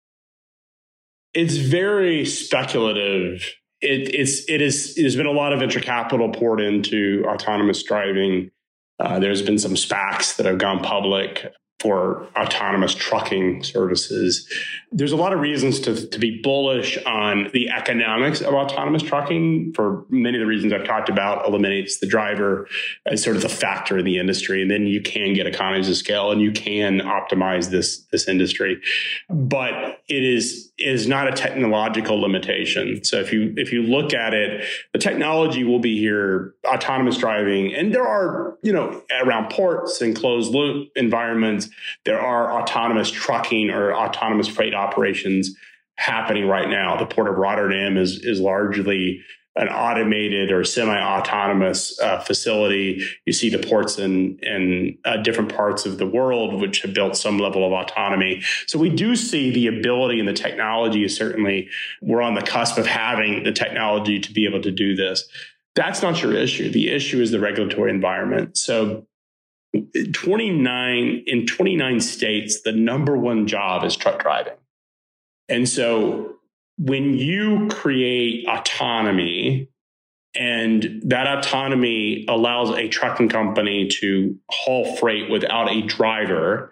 It's very speculative. It, it's it is there's been a lot of venture capital poured into autonomous driving. Uh, there's been some SPACs that have gone public for autonomous trucking services. There's a lot of reasons to, to be bullish on the economics of autonomous trucking for many of the reasons I've talked about, eliminates the driver as sort of the factor in the industry. And then you can get economies of scale and you can optimize this, this industry. But it is, is not a technological limitation. So if you, if you look at it, the technology will be here, autonomous driving, and there are, you know, around ports and closed loop environments, there are autonomous trucking or autonomous freight operations happening right now. The port of Rotterdam is is largely an automated or semi-autonomous uh, facility. You see the ports in in uh, different parts of the world which have built some level of autonomy. So we do see the ability and the technology is certainly we're on the cusp of having the technology to be able to do this. That's not your issue. The issue is the regulatory environment. So 29 in 29 states the number one job is truck driving. And so when you create autonomy and that autonomy allows a trucking company to haul freight without a driver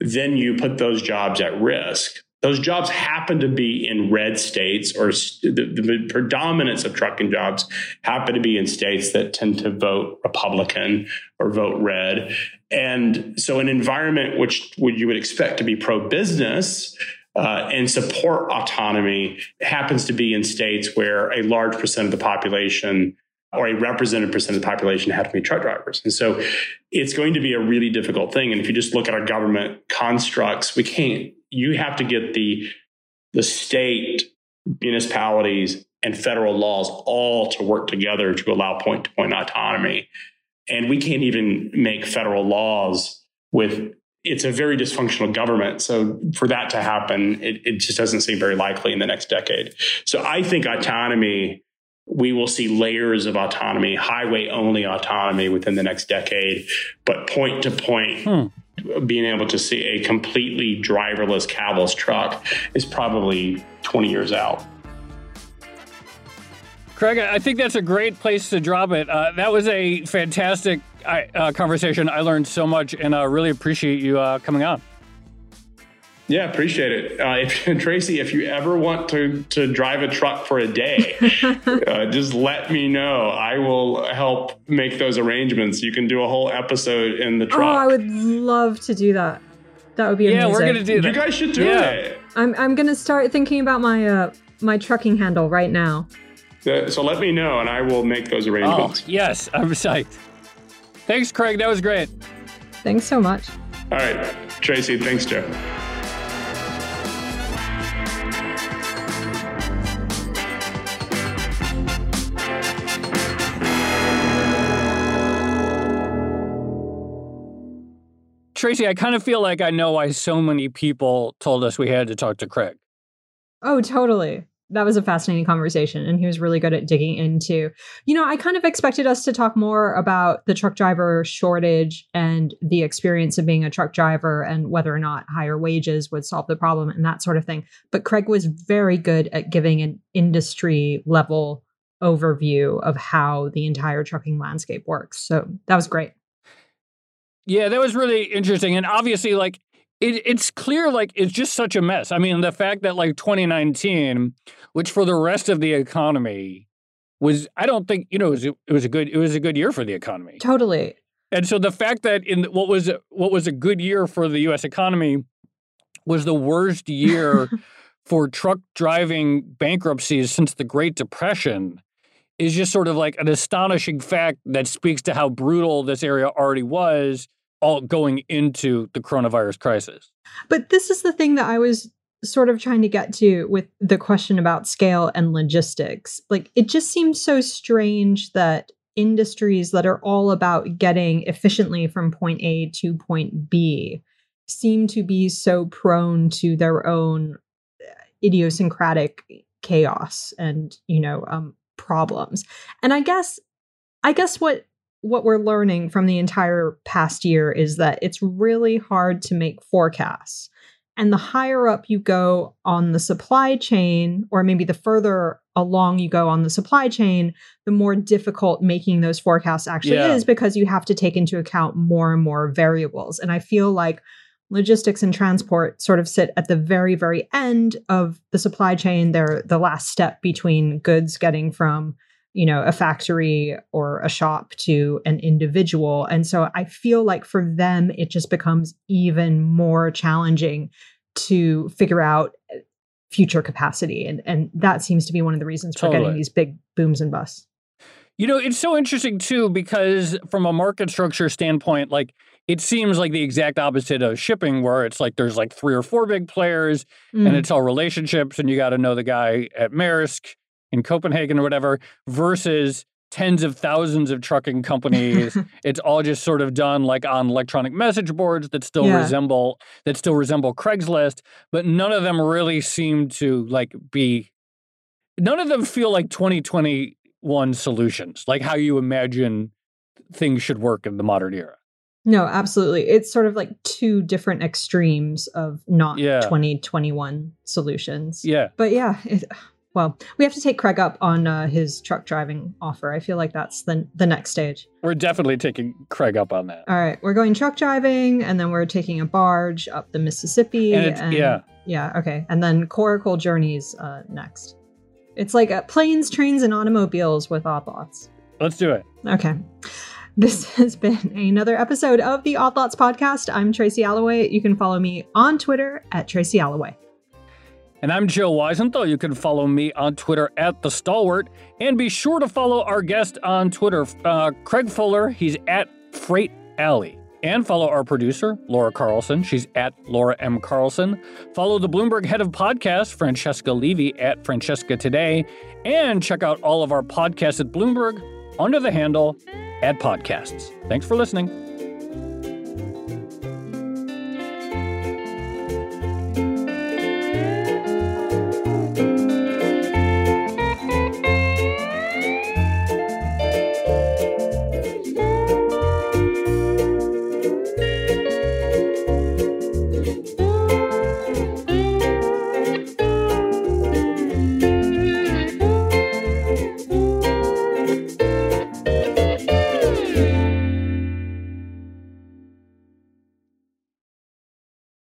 then you put those jobs at risk those jobs happen to be in red states, or the, the, predominance of trucking jobs happen to be in states that tend to vote Republican or vote red. And so, an environment which would you would expect to be pro business. Uh, and support autonomy happens to be in states where a large percent of the population or a representative percent of the population have to be truck drivers. And so it's going to be a really difficult thing. And if you just look at our government constructs, we can't you have to get the the state, municipalities, and federal laws all to work together to allow point to point autonomy. And we can't even make federal laws with it's a very dysfunctional government. So for that to happen, it, it just doesn't seem very likely in the next decade. So I think autonomy, we will see layers of autonomy, highway only autonomy within the next decade, but point to point hmm being able to see a completely driverless cabless truck is probably 20 years out. Craig, I think that's a great place to drop it. Uh, that was a fantastic uh, conversation. I learned so much, and I uh, really appreciate you uh, coming on. Yeah, appreciate it. Uh, if <laughs> Tracy, if you ever want to to drive a truck for a day, <laughs> uh, just let me know. I will help make those arrangements. You can do a whole episode in the truck. Oh, I would love to do that. That would be yeah, we're gonna do that. You guys should do yeah. it. I'm I'm gonna start thinking about my uh my trucking handle right now. Uh, so let me know, and I will make those arrangements. Oh, yes, <laughs> I'm psyched. Thanks, Craig. That was great. Thanks so much. All right, Tracy. Thanks, Joe. Tracy, I kind of feel like I know why so many people told us we had to talk to Craig. Oh, totally. That was a fascinating conversation. And he was really good at digging into, you know, I kind of expected us to talk more about the truck driver shortage and the experience of being a truck driver and whether or not higher wages would solve the problem and that sort of thing. But Craig was very good at giving an industry level overview of how the entire trucking landscape works. So that was great. Yeah, that was really interesting. And obviously, like, it, it's clear, like, it's just such a mess. I mean, the fact that, like, 2019, which for the rest of the economy was, I don't think, you know, it was, it was a good, it was a good year for the economy. Totally. And so the fact that in what was what was a good year for the U.S. economy was the worst year <laughs> for truck driving bankruptcies since the Great Depression is just sort of like an astonishing fact that speaks to how brutal this area already was all going into the coronavirus crisis. But this is the thing that I was sort of trying to get to with the question about scale and logistics. Like it just seems so strange that industries that are all about getting efficiently from point A to point B seem to be so prone to their own uh, idiosyncratic chaos and you know um, problems and i guess i guess what what we're learning from the entire past year is that it's really hard to make forecasts. And the higher up you go on the supply chain, or maybe the further along you go on the supply chain, the more difficult making those forecasts actually yeah. is because you have to take into account more and more variables. And I feel like logistics and transport sort of sit at the very, very end of the supply chain. They're the last step between goods getting from you know a factory or a shop to an individual. And so i feel like for them it just becomes even more challenging to figure out uh, future capacity. And and that seems to be one of the reasons for getting these big booms and busts. You know it's so interesting too because from a market structure standpoint like it seems like the exact opposite of shipping where it's like there's like three or four big players mm. and it's all relationships and you got to know the guy at Maersk in Copenhagen or whatever versus tens of thousands of trucking companies. <laughs> it's all just sort of done like on electronic message boards that still yeah. resemble that still resemble Craigslist, but none of them really seem to like be none of them feel like 2021 solutions, like how you imagine things should work in the modern era. No, absolutely. It's sort of like two different extremes of not yeah. 2021 solutions. Yeah. But yeah, it, well, we have to take Craig up on uh, his truck driving offer. I feel like that's the the next stage. We're definitely taking Craig up on that. All right, we're going truck driving, and then we're taking a barge up the Mississippi. And, and yeah, Yeah, okay. And then Coracle Journeys uh, next. It's like uh, planes, trains, and automobiles with odd lots. Let's do it. Okay. This <laughs> has been another episode of the Odd Lots podcast. I'm Tracy Alloway. You can follow me on Twitter at Tracy Alloway. And I'm Joe Weisenthal. You can follow me on Twitter at The Stalwart. And be sure to follow our guest on Twitter, uh, Craig Fuller. He's at Freight Alley. And follow our producer, Laura Carlson. She's at Laura M. Carlson. Follow the Bloomberg head of podcast, Francesca Levy, at Francesca Today. And check out all of our podcasts at Bloomberg under the handle at Podcasts. Thanks for listening.